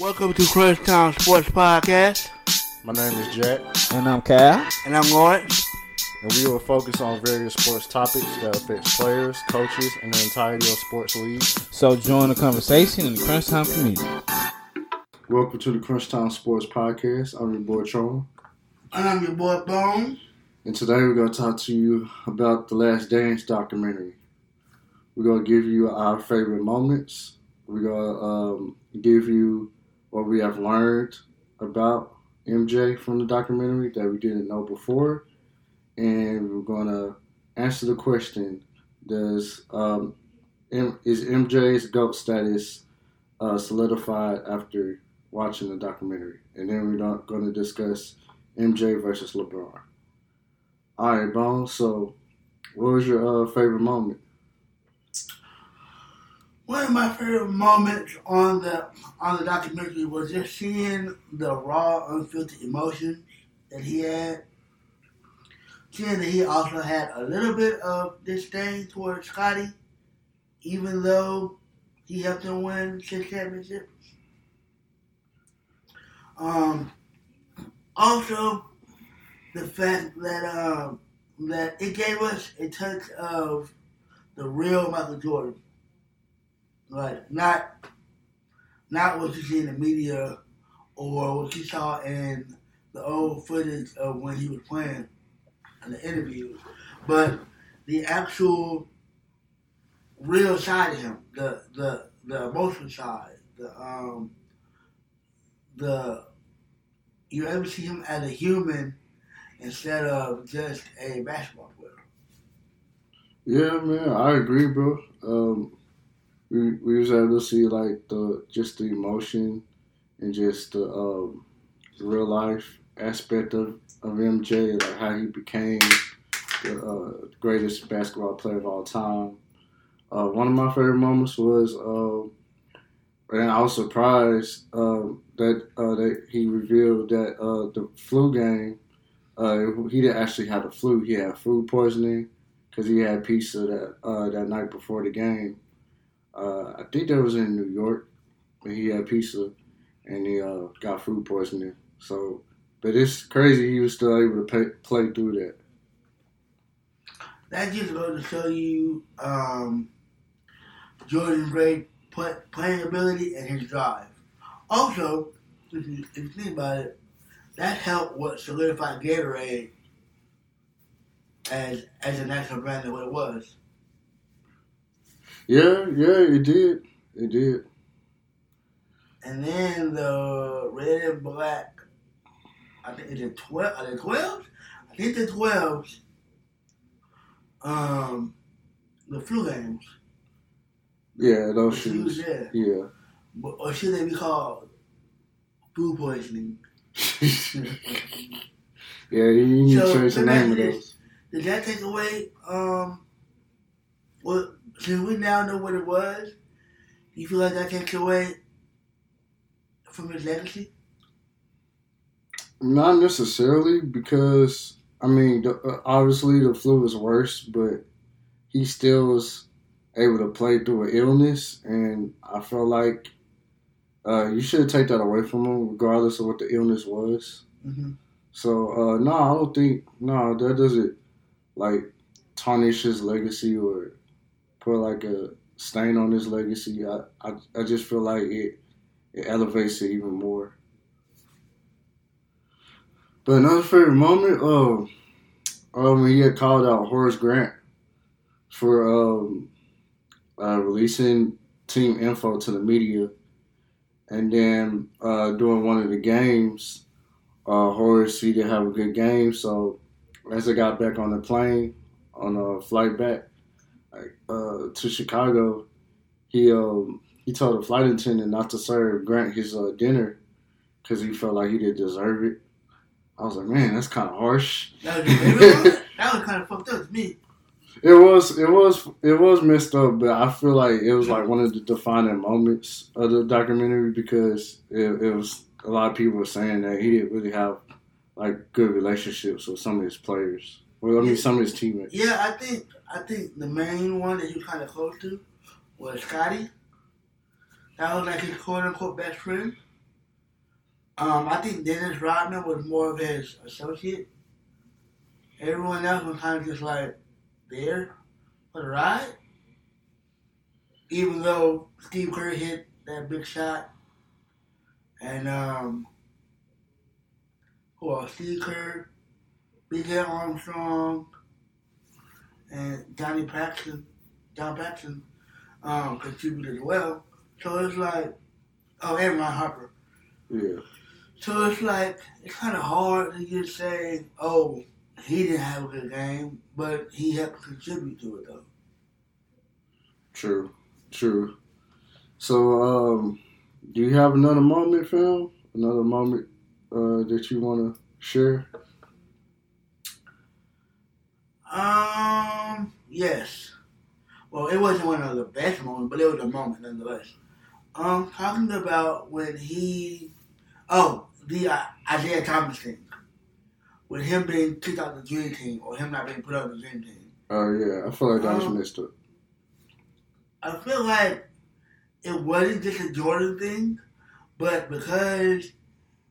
Welcome to Crunchtown Sports Podcast, My name is Jack, And I'm Cal. and I'm Lawrence. and we will focus on various sports topics that affect players, coaches, and the entirety of sports leagues. So join the conversation in the Crunch Time community. Welcome to the Crunchtown Sports Podcast. I'm your boy Tron, And I'm your boy Bone. and today we're going to talk to you about the Last Dance documentary. We're going to give you our favorite moments. We're going to um, give you what we have learned about MJ from the documentary that we didn't know before, and we're to answer the question: Does um, M- is MJ's GOAT status uh, solidified after watching the documentary? And then we're not to discuss MJ versus LeBron. All right, Bones. So, what was your uh, favorite moment? One of my favorite moments on the on the documentary was just seeing the raw, unfiltered emotion that he had. Seeing that he also had a little bit of disdain towards Scottie, even though he helped him win six championships. Um, also, the fact that um, that it gave us a touch of the real Michael Jordan. Like not not what you see in the media or what you saw in the old footage of when he was playing in the interviews, but the actual real side of him, the the the emotional side, the um the you ever see him as a human instead of just a basketball player. Yeah, man, I agree, bro. Um, we we was able to see like the just the emotion and just the um, real life aspect of, of MJ, like how he became the uh, greatest basketball player of all time. Uh, one of my favorite moments was, uh, and I was surprised um, that uh, that he revealed that uh, the flu game, uh, he didn't actually have the flu. He had food poisoning because he had pizza that that night before the game. Uh, I think that was in New York, he had pizza, and he uh, got food poisoning. So, but it's crazy he was still able to pay, play through that. That just goes to show you um, Jordan's great play, playing ability and his drive. Also, if you, if you think about it, that helped what solidified Gatorade as as a national brand of what it was. Yeah, yeah, it did, it did. And then the red and black, I think it's twelve. Are they twelves? I think the twelves. Um, the flu games. Yeah, those shoes. there. Yeah. But, or should they be called food poisoning? yeah, you need to change the name of those. Did that take away? Um, well, since we now know what it was, do you feel like that takes away from his legacy? Not necessarily because I mean, the, uh, obviously the flu was worse, but he still was able to play through an illness, and I felt like uh, you should take that away from him, regardless of what the illness was. Mm-hmm. So uh, no, I don't think no that doesn't like tarnish his legacy or put like a stain on his legacy. I I, I just feel like it it elevates it even more. But another favorite moment, um, when he had called out Horace Grant for um, uh, releasing team info to the media, and then uh, during one of the games, uh, Horace he didn't have a good game. So as I got back on the plane on a flight back uh, to Chicago, he um, he told the flight attendant not to serve Grant his uh, dinner because he felt like he didn't deserve it. I was like, man, that's kind of harsh. That was, that was kind of fucked up to me. It was, it was, it was messed up, but I feel like it was like one of the defining moments of the documentary because it, it was a lot of people were saying that he didn't really have like good relationships with some of his players. Well, I mean, some of his teammates. Yeah, I think I think the main one that he was kind of close to was Scottie. That was like his quote unquote best friend. Um, I think Dennis Rodman was more of his associate. Everyone else was kind of just like there for the ride. Even though Steve Kerr hit that big shot, and um, who else? Steve Kerr, B.J. Armstrong, and Johnny Paxton, John Paxton, um, contributed as well. So it's like, oh, and Ron Harper. Yeah. So it's like it's kind of hard to just say, oh, he didn't have a good game, but he helped contribute to it though. True. True. So, um, do you have another moment, Phil? Another moment uh, that you want to share? Um, yes. Well, it wasn't one of the best moments, but it was a moment nonetheless. Um, talking about when he, oh, the uh, Isiah Thomas thing, with him being kicked out of the dream team or him not being put on the dream team. Oh yeah, I feel like I was Um, messed up. I feel like it wasn't just a Jordan thing, but because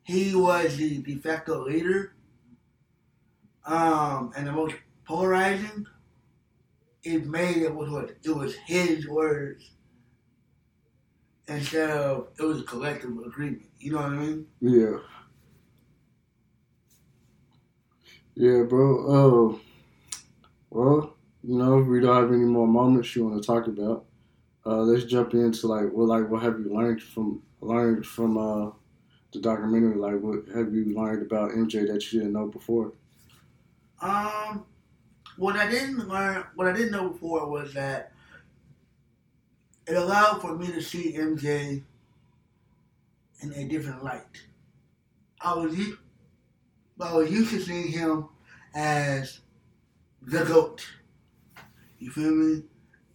he was the de facto leader, um, and the most polarizing, it made it was what it was his words instead of it was a collective agreement. You know what I mean? Yeah. Yeah, bro. Uh, well, you know, if we don't have any more moments you want to talk about, uh, let's jump into like, what like what have you learned from learned from uh the documentary? Like, what have you learned about MJ that you didn't know before? Um, what I didn't learn, what I didn't know before was that it allowed for me to see MJ in a different light. I was u- I was used to seeing him as the goat. You feel me?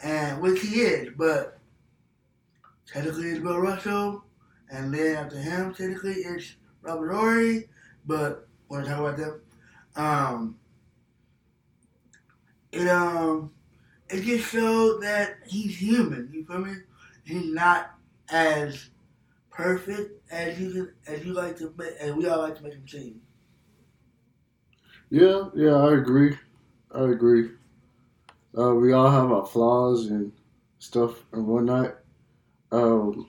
And which he is, but technically it's Bill Russell, and then after him, technically it's Robert Horry. But we're gonna talk about them. Um, it um it just showed that he's human. You feel me? He's not as perfect as you can, as you like to make, as we all like to make him seem. Yeah, yeah, I agree. I agree. Uh, we all have our flaws and stuff and whatnot. Um,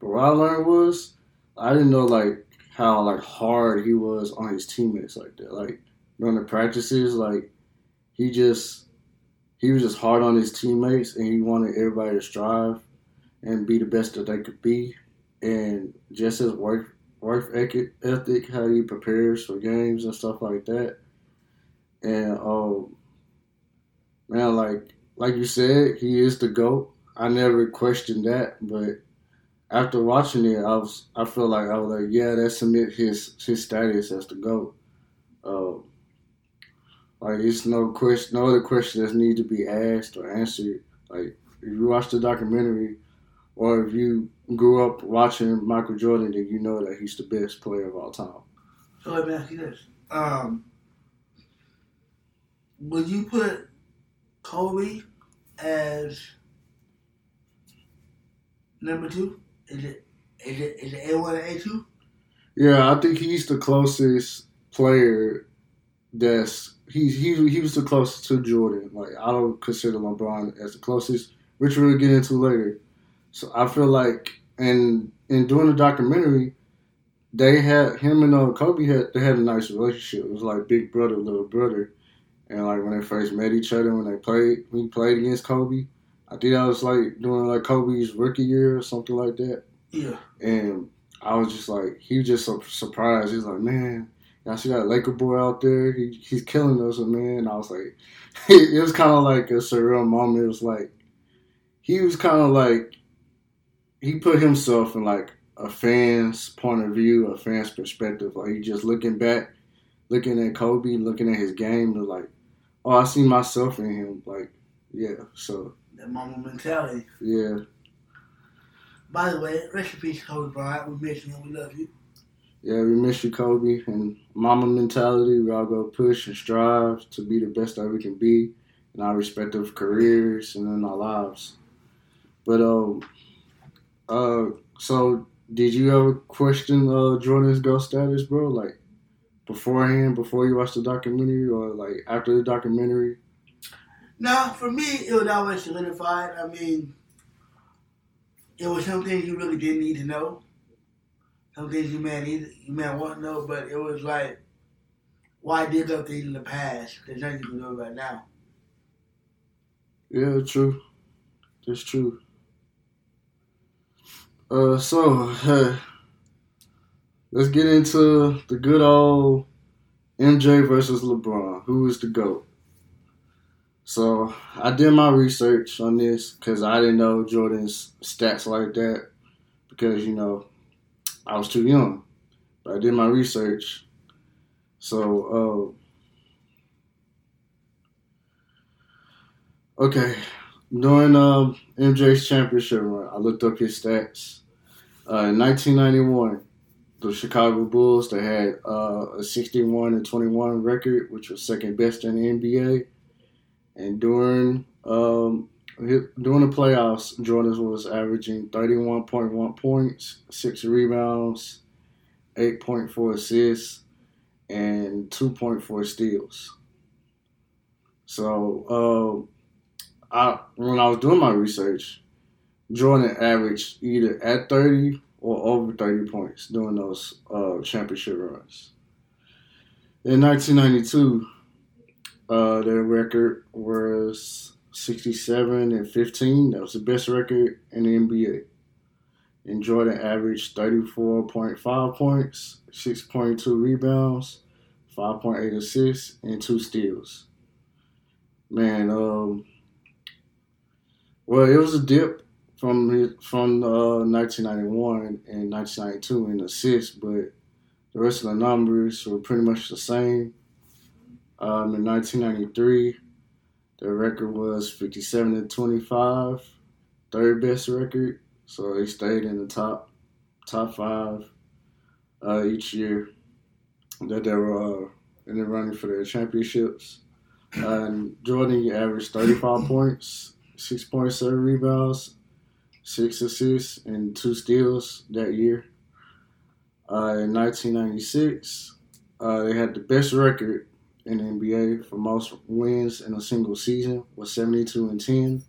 but what I learned was I didn't know like how like hard he was on his teammates like that. Like during the practices, like he just he was just hard on his teammates and he wanted everybody to strive and be the best that they could be. And just his work work ethic, how he prepares for games and stuff like that. And um, man, like like you said, he is the goat. I never questioned that, but after watching it, I was I feel like I was like, yeah, that cement his his status as the goat. Um, like it's no question, no other question that need to be asked or answered. Like if you watch the documentary, or if you grew up watching Michael Jordan, then you know that he's the best player of all time. So let me ask you this: um, Would you put Kobe as number two? Is it is it is it A one and A two? Yeah, I think he's the closest player that's he's he he was the closest to Jordan. Like I don't consider LeBron as the closest, which we'll get into later. So I feel like and in doing the documentary, they had him and uh, Kobe had they had a nice relationship. It was like big brother, little brother. And like when they first met each other, when they played, we played against Kobe. I think that was like during like Kobe's rookie year or something like that. Yeah. And I was just like, he was just so surprised. He's like, man, y'all see that Laker boy out there? He, he's killing us, man. And I was like, it was kind of like a surreal moment. It was like, he was kind of like, he put himself in like a fan's point of view, a fan's perspective. Like, he just looking back, looking at Kobe, looking at his game, and like, oh, I see myself in him. Like, yeah. So, That Mamba mentality. yeah. By the way, rest in peace, Kobe Bryant. We miss you and we love you. Yeah, we miss you, Kobe. And Mamba mentality, we all go push and strive to be the best that we can be in our respective careers and in our lives. But um, uh, so did you ever question uh, Jordan's GOAT status, bro? Like beforehand, before you watched the documentary, or like after the documentary? Now, for me, it was always solidified. I mean, it was some things you really didn't need to know. Some things you may you may want to know, but it was like, why dig up things in the past? There's nothing you can do it now. Yeah, true. That's true. Uh, so let's get into the good old MJ versus LeBron. Who is the GOAT? So I did my research on this because I didn't know Jordan's stats like that because you know I was too young. But I did my research. So uh, okay, during um, MJ's championship run, I looked up his stats. Uh, in 1991, the Chicago Bulls they had uh, a 61 and 21 record, which was second best in the NBA. And during um, during the playoffs, Jordan was averaging 31.1 points, six rebounds, 8.4 assists, and 2.4 steals. So, uh, I when I was doing my research, Jordan averaged either at 30 or over 30 points during those uh, championship runs. In 1992, uh, their record was 67 and 15. That was the best record in the NBA. And Jordan averaged 34.5 points, 6.2 rebounds, 5.8 assists, and two steals. Man, um, well, it was a dip from from uh, 1991 and 1992 in assists, but the rest of the numbers were pretty much the same. Um, in 1993, their record was 57 and 25, third best record. So they stayed in the top top five uh, each year that they were uh, in the running for their championships. Uh, and Jordan averaged 35 points, 6.7 rebounds, six assists, and two steals that year. Uh, in 1996, uh, they had the best record in the NBA for most wins in a single season was 72 and 10.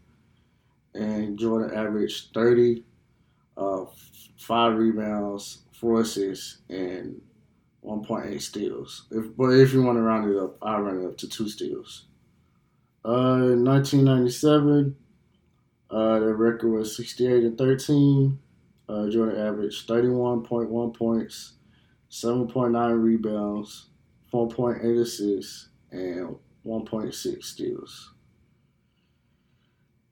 And Jordan averaged 30, uh, five rebounds, four assists, and 1.8 steals. If but if you want to round it up, I round it up to two steals. Uh, in 1997, uh, their record was 68 and 13. Uh, Jordan averaged 31.1 points, 7.9 rebounds, 4.8 assists, and 1.6 steals.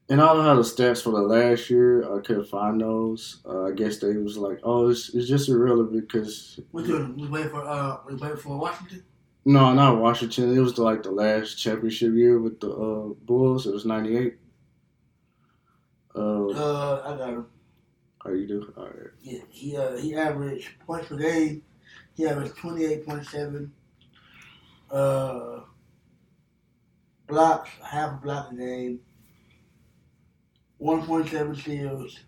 And I don't have the stats for the last year. I couldn't find those. Uh, I guess they was like, oh, it's, it's just irrelevant because. We doing? We waiting for uh, we waiting for Washington. No, not Washington. It was the, like the last championship year with the uh, Bulls. It was '98. Uh, uh, I got him. Oh, you do? All right. Yeah, he uh, he averaged points per game. He averaged twenty eight point seven uh, blocks, half a block a game, 1.7 steals,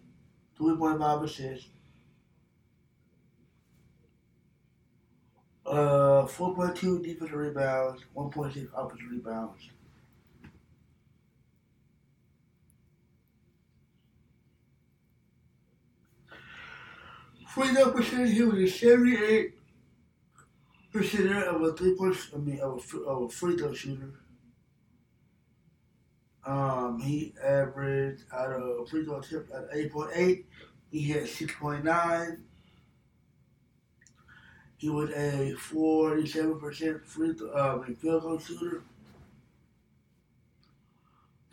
3.5 assists, uh, 4.2 defensive rebounds, 1.6 offensive rebounds. Free throw percentage, he was a 78 percenter of a three point, I mean, of a, of a free throw shooter. Um, he averaged out of free throw attempts at 8.8. He hit 6.9. He was a 47% free throw, uh, field goal shooter.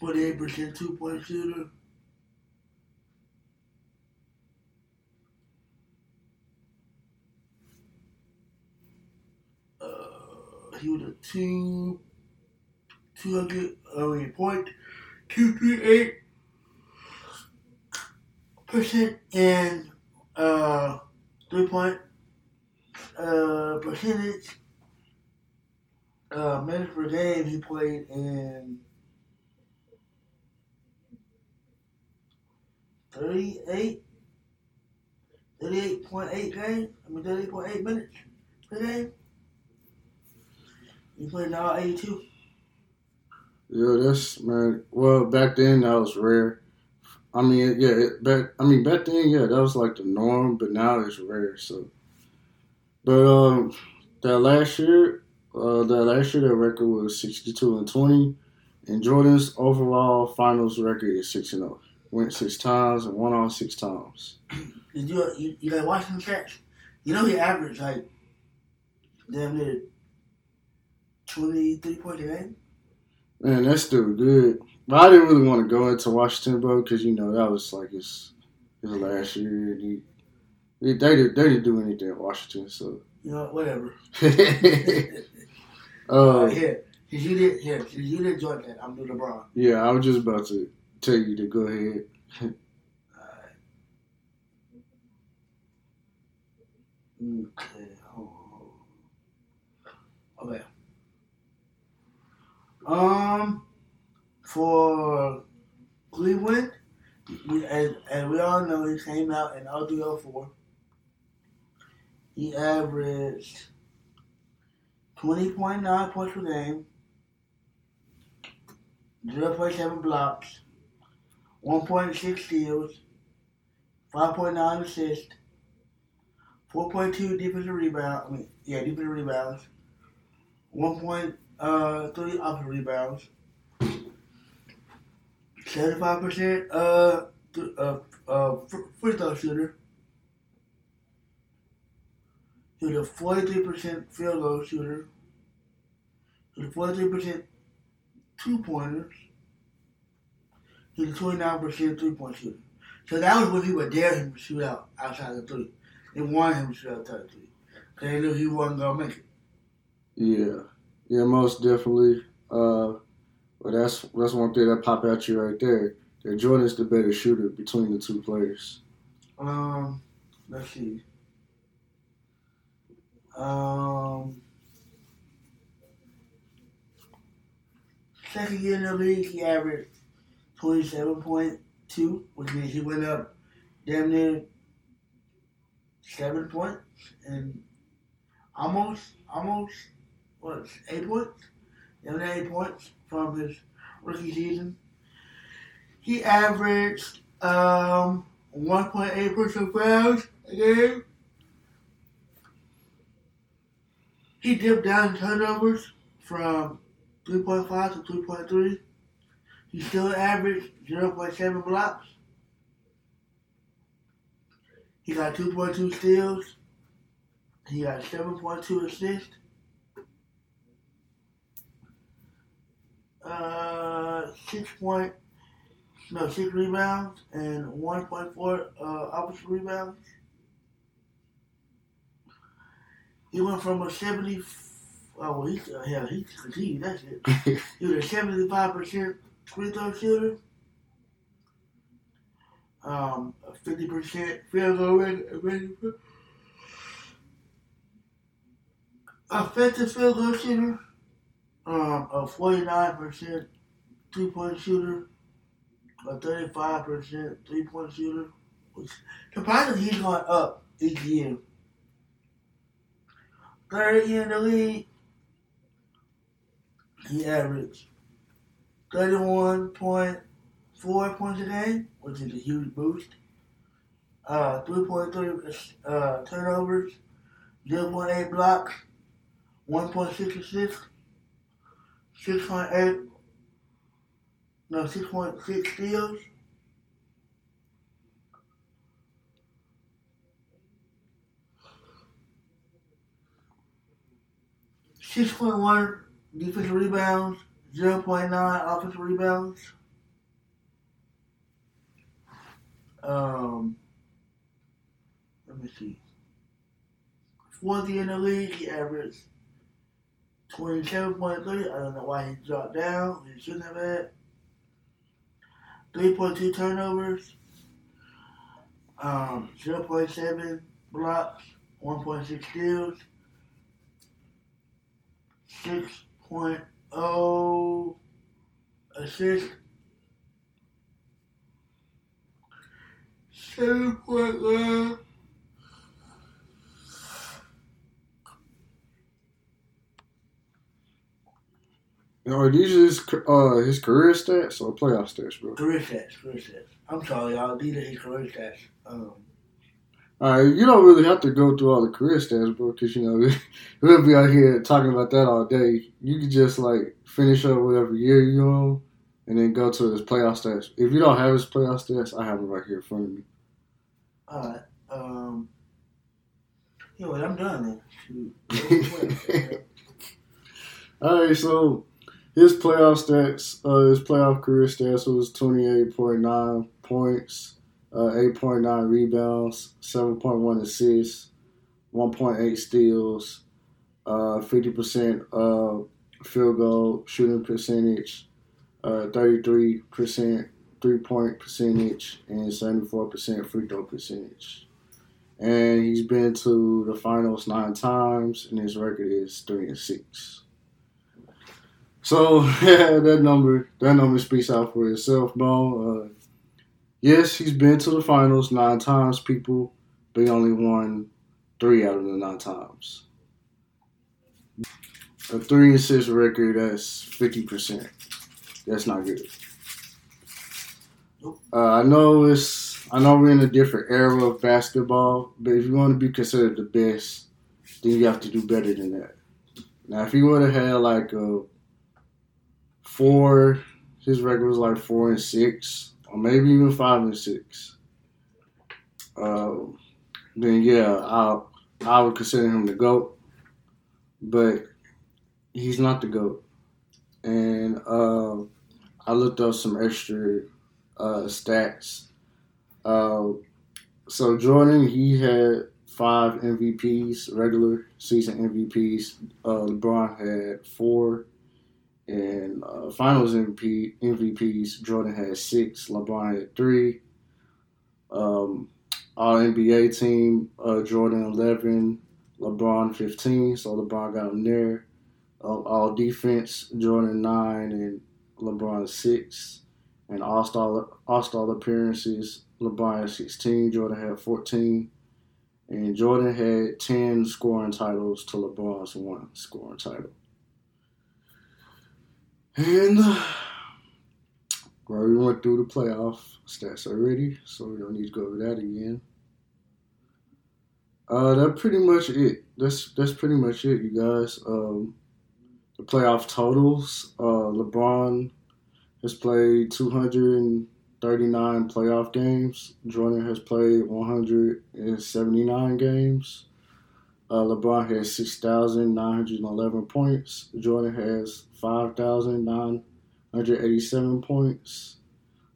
48% two point shooter. He was a two, 200, I mean, point, 238 percent in uh, three point uh, percentage. Uh, minutes per game he played in 38, thirty-eight point eight games. I mean, thirty-eight point eight minutes per game. He played all eighty-two. Yeah, that's man. Well, back then that was rare. I mean, yeah, it, back. I mean, back then, yeah, that was like the norm, but now it's rare. So, but um, that last year, uh, that last year, their record was sixty-two and twenty, and Jordan's overall finals record is six and zero. Went six times and won all six times. Did you you, you like watching the stats? You know he averaged like damn near twenty-three points game. Man, that's still good. But I didn't really want to go into Washington, bro, because you know that was like his his last year. And he, they, they, did, they didn't do anything in Washington, so. You know, whatever. uh, Uh, here, you did here, since you did Jordan, I'm doing LeBron. yeah, I was just about to tell you to go ahead. Oh. Okay. Um, for Cleveland, we, as, as we all know, he came out in 0304. He averaged 20.9 points per game, 0.7 blocks, 1.6 steals, 5.9 assists, 4.2 defensive rebounds. I mean, yeah, defensive rebounds. 1.3 offensive rebounds. 75% uh, th- uh, uh, free throw shooter. He was a 43% field goal shooter. He was a 43% two pointers. He was a 29% three point shooter. So that was when he would dare him to shoot out outside the three. They wanted him to shoot outside the three. They knew he wasn't going to make it. Yeah, yeah, most definitely. Uh, but that's that's one thing that pop at you right there. That Jordan's the better shooter between the two players. Um, let's see. Um, second year in the league, he averaged twenty-seven point two, which means he went up damn near seven points and almost, almost what eight points, near eight points from his rookie season. He averaged um 1.8 personal fouls a game. He dipped down turnovers from 3.5 to 3.3. He still averaged 0.7 blocks. He got 2.2 steals. He got 7.2 assists. Uh, 6 point, no, 6 rebounds and 1.4 uh, offensive rebounds. He went from a 70, oh, well, he, uh, hell, he continued that shit. He was a 75% free throw shooter. Um, a 50% field goal rate- Offensive field goal shooter. Um, a 49% three point shooter. A 35% three point shooter. Which, surprisingly, he's going up each year. Third year in the league, he averaged 31.4 points a game, which is a huge boost. Uh, 3.3 uh, turnovers, 0.8 blocks, 1.6 assists, 6.8, no, 6.6 steals. Six point one defensive rebounds, zero point nine offensive rebounds. Um, let me see. Fourth in the league, he averaged twenty-seven point three. I don't know why he dropped down. He shouldn't have had. Three point two turnovers. Um, zero point seven blocks, one point six steals. 6.0 assists, 7.1 Are these his uh his career stats or playoff stats, bro? Career stats, career stats. I'm sorry, y'all. These are his career stats. Um, All right, you don't really have to go through all the career stats, bro, because you know we'll be out here talking about that all day. You can just like finish up whatever year you on, and then go to his playoff stats. If you don't have his playoff stats, I have them right here in front of me. all right. Um, you know what? I'm done then. All right, so his playoff stats, uh, his playoff career stats was twenty eight point nine points, uh, eight point nine rebounds, seven point one assists, one point eight steals, uh, fifty percent uh field goal shooting percentage, uh, thirty three percent three point percentage, and seventy four percent free throw percentage. And he's been to the finals nine times, and his record is three and six. So yeah, that number that number speaks out for itself, bro. Uh, yes, he's been to the finals nine times, people, but he only won three out of the nine times. A three and six record, that's fifty percent. That's not good. Uh, I know it's I know we're in a different era of basketball, but if you want to be considered the best, then you have to do better than that. Now, if he would have had like a four. His record was like four and six, or maybe even five and six. Uh, then yeah, I I would consider him the goat, but he's not the goat. And uh, I looked up some extra uh, stats. Uh, so Jordan, he had five MVPs, regular season MVPs. Uh, LeBron had four and uh, Finals MVP, MVPs, Jordan had six, LeBron had three. Um, All NBA team, uh, Jordan 11, LeBron 15, so LeBron got him there. Uh, all defense, Jordan 9 and LeBron 6. And All Star All Star appearances, LeBron had 16, Jordan had 14. And Jordan had 10 scoring titles to LeBron's one scoring title. And we went through the playoff stats already, so we don't need to go over that again. Uh, that's pretty much it. That's that's pretty much it, you guys. Um, the playoff totals. Uh, LeBron has played 239 playoff games. Jordan has played 179 games. Uh, LeBron has 6,911 points. Jordan has 5,987 points.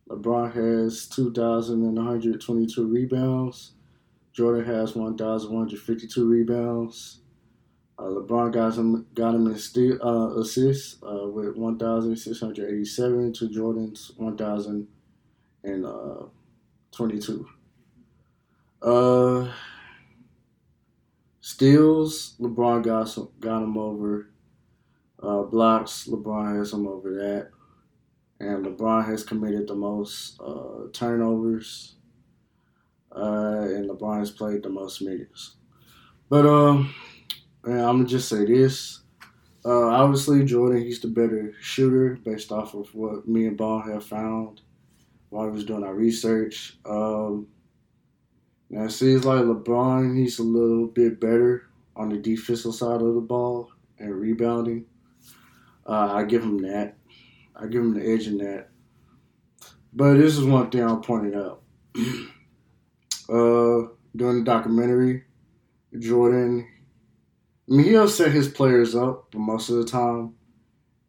LeBron has 2,122 rebounds. Jordan has 1,152 rebounds. Uh, LeBron got him got him in steal, uh, assists uh, with 1,687 to Jordan's 1,022. Steals, LeBron got some, got him over. Uh, blocks, LeBron has him over that. And LeBron has committed the most uh, turnovers. Uh, and LeBron has played the most minutes. But um, I'm gonna just say this. Uh, obviously, Jordan, he's the better shooter based off of what me and Ball have found while we was doing our research. Um, now it seems like LeBron, he's a little bit better on the defensive side of the ball and rebounding. Uh, I give him that. I give him the edge in that. But this is one thing I'll point out. uh, during the documentary, Jordan, I mean, he'll set his players up, but most of the time,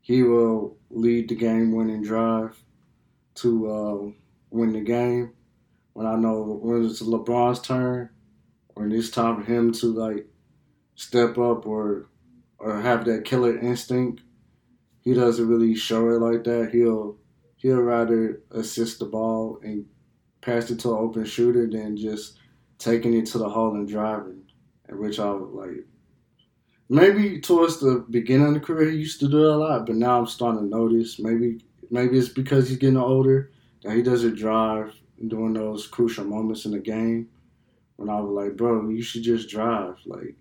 he will lead the game winning drive to uh, win the game. When I know when it's LeBron's turn, when it's time for him to like step up or or have that killer instinct, he doesn't really show it like that. He'll he'll rather assist the ball and pass it to an open shooter than just taking it to the hole and driving. And which I would like maybe towards the beginning of the career he used to do it a lot, but now I'm starting to notice maybe maybe it's because he's getting older that he doesn't drive during those crucial moments in the game. When I was like, bro, you should just drive. Like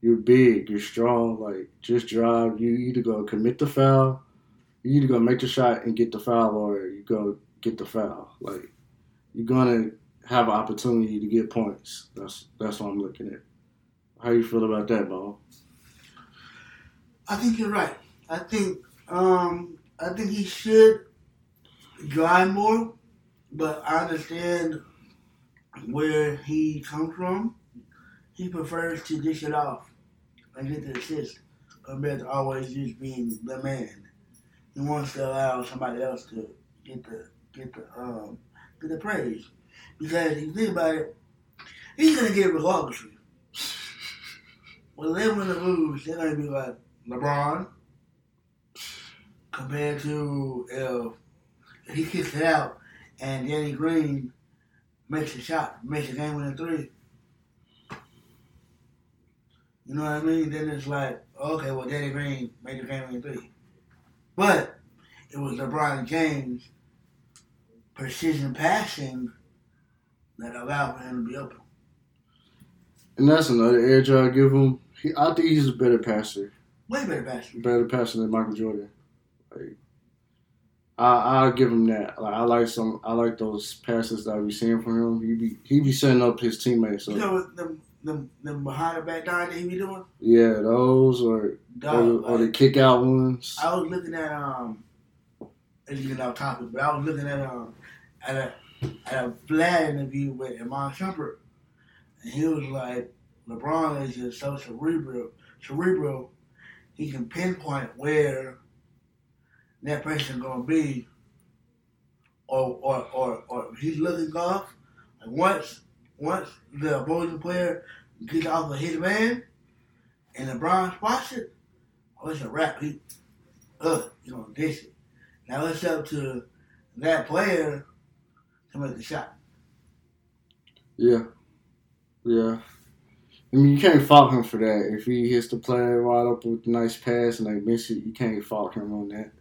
you're big, you're strong, like just drive. You either go commit the foul you either gonna make the shot and get the foul, or you go get the foul. Like you're gonna have an opportunity to get points. That's that's what I'm looking at. How you feel about that, ball? I think you're right. I think um, I think he should drive more, but I understand where he comes from. He prefers to dish it off and get the assist compared to always just being the man. He wants to allow somebody else to get the get the um get the praise. Because if you think about it, he's gonna get it regardless. When they win the lose, they're gonna be like LeBron compared to if he kicks it out and Danny Green makes a shot, makes a game winning three. You know what I mean? Then it's like, okay, well, Danny Green made the game winning three. But it was LeBron James precision passing that allowed for him to be open. And that's another edge I give him. He, I think he's a better passer, Way better passer. better passer than Michael Jordan. Like, I I'll give him that. Like I like some. I like those passes that I be seeing from him. He be he be setting up his teammates. You know them them them behind the back down that he be doing? yeah, those or or, Dog, or the like, kick out ones. I was looking at um as you get off topic, but I was looking at um at a at a Vlad interview with Iman Shumpert and he was like LeBron is just so cerebral cerebral he can pinpoint where that person gonna be or or or, or he's looking off like once once the opposing player gets off of his man and LeBron spots it, oh it's a wrap. He ugh, you gonna dish it. Now it's up to that player to make the shot. Yeah, yeah. I mean, you can't fault him for that. If he hits the player wide open with a nice pass and they miss it, you can't fault him on that.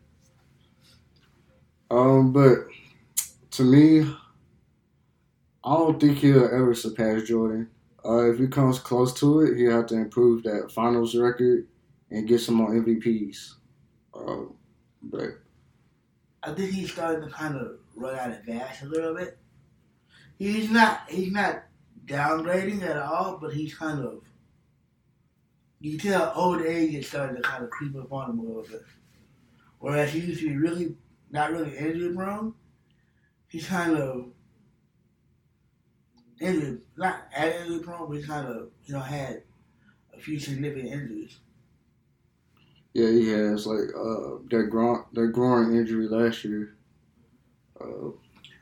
Um, but to me, I don't think he'll ever surpass Jordan. Uh, if he comes close to it, he'll have to improve that finals record and get some more MVPs. Um, but I think he's starting to kind of run out of gas a little bit. He's not he's not downgrading at all, but he's kind of you tell old age is starting to kind of creep up on him a little bit. Whereas he used to be really not really injury prone, he's kind of injury not as injury prone, but he's kind of you know had a few significant injuries. yeah, he has like uh, that groin that groin injury last year. Uh,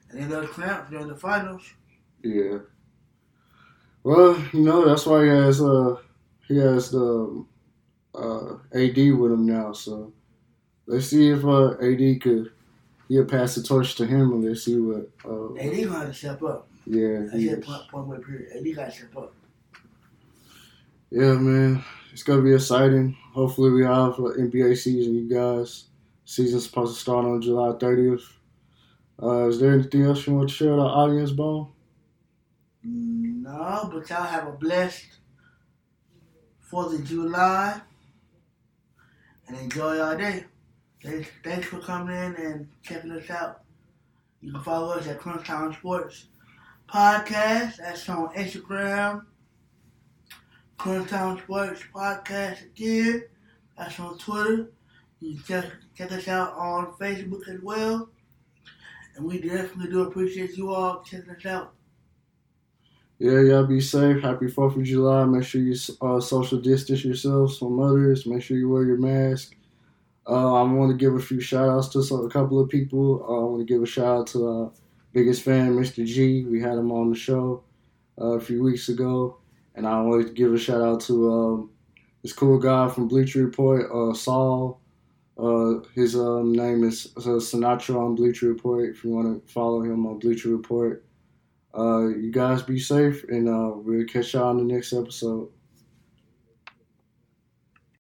And then those cramps during the finals. Yeah. Well, you know that's why he has uh he has the uh AD with him now. So let's see if uh AD could he'll pass the torch to him and let's see what uh AD gonna step up. yeah it, is. point, point blank period. AD got to step up. yeah man it's gonna be exciting. Hopefully we have an NBA season, you guys. Season's supposed to start on July 30th. Uh, is there anything else you want to share with our audience, Bo? No, but y'all have a blessed 4th of July and enjoy your day. Thanks, thanks for coming in and checking us out. You can follow us at Crunchtown Sports Podcast. That's on Instagram. Crunchtown Sports Podcast again. That's on Twitter. You can check, check us out on Facebook as well. And we definitely do appreciate you all checking us out. Yeah, y'all be safe. Happy Fourth of July. Make sure you uh, social distance yourselves from others. Make sure you wear your mask. Uh, I want to give a few shout outs to some, a couple of people. Uh, I want to give a shout out to our biggest fan, Mr. G. We had him on the show uh, a few weeks ago, and I want to give a shout out to um, this cool guy from Bleacher Report, uh, Saul. Uh, his um, name is uh, Sinatra on Bleacher Report. If you want to follow him on Bleacher Report. Uh, you guys be safe, and uh, we'll catch y'all on the next episode.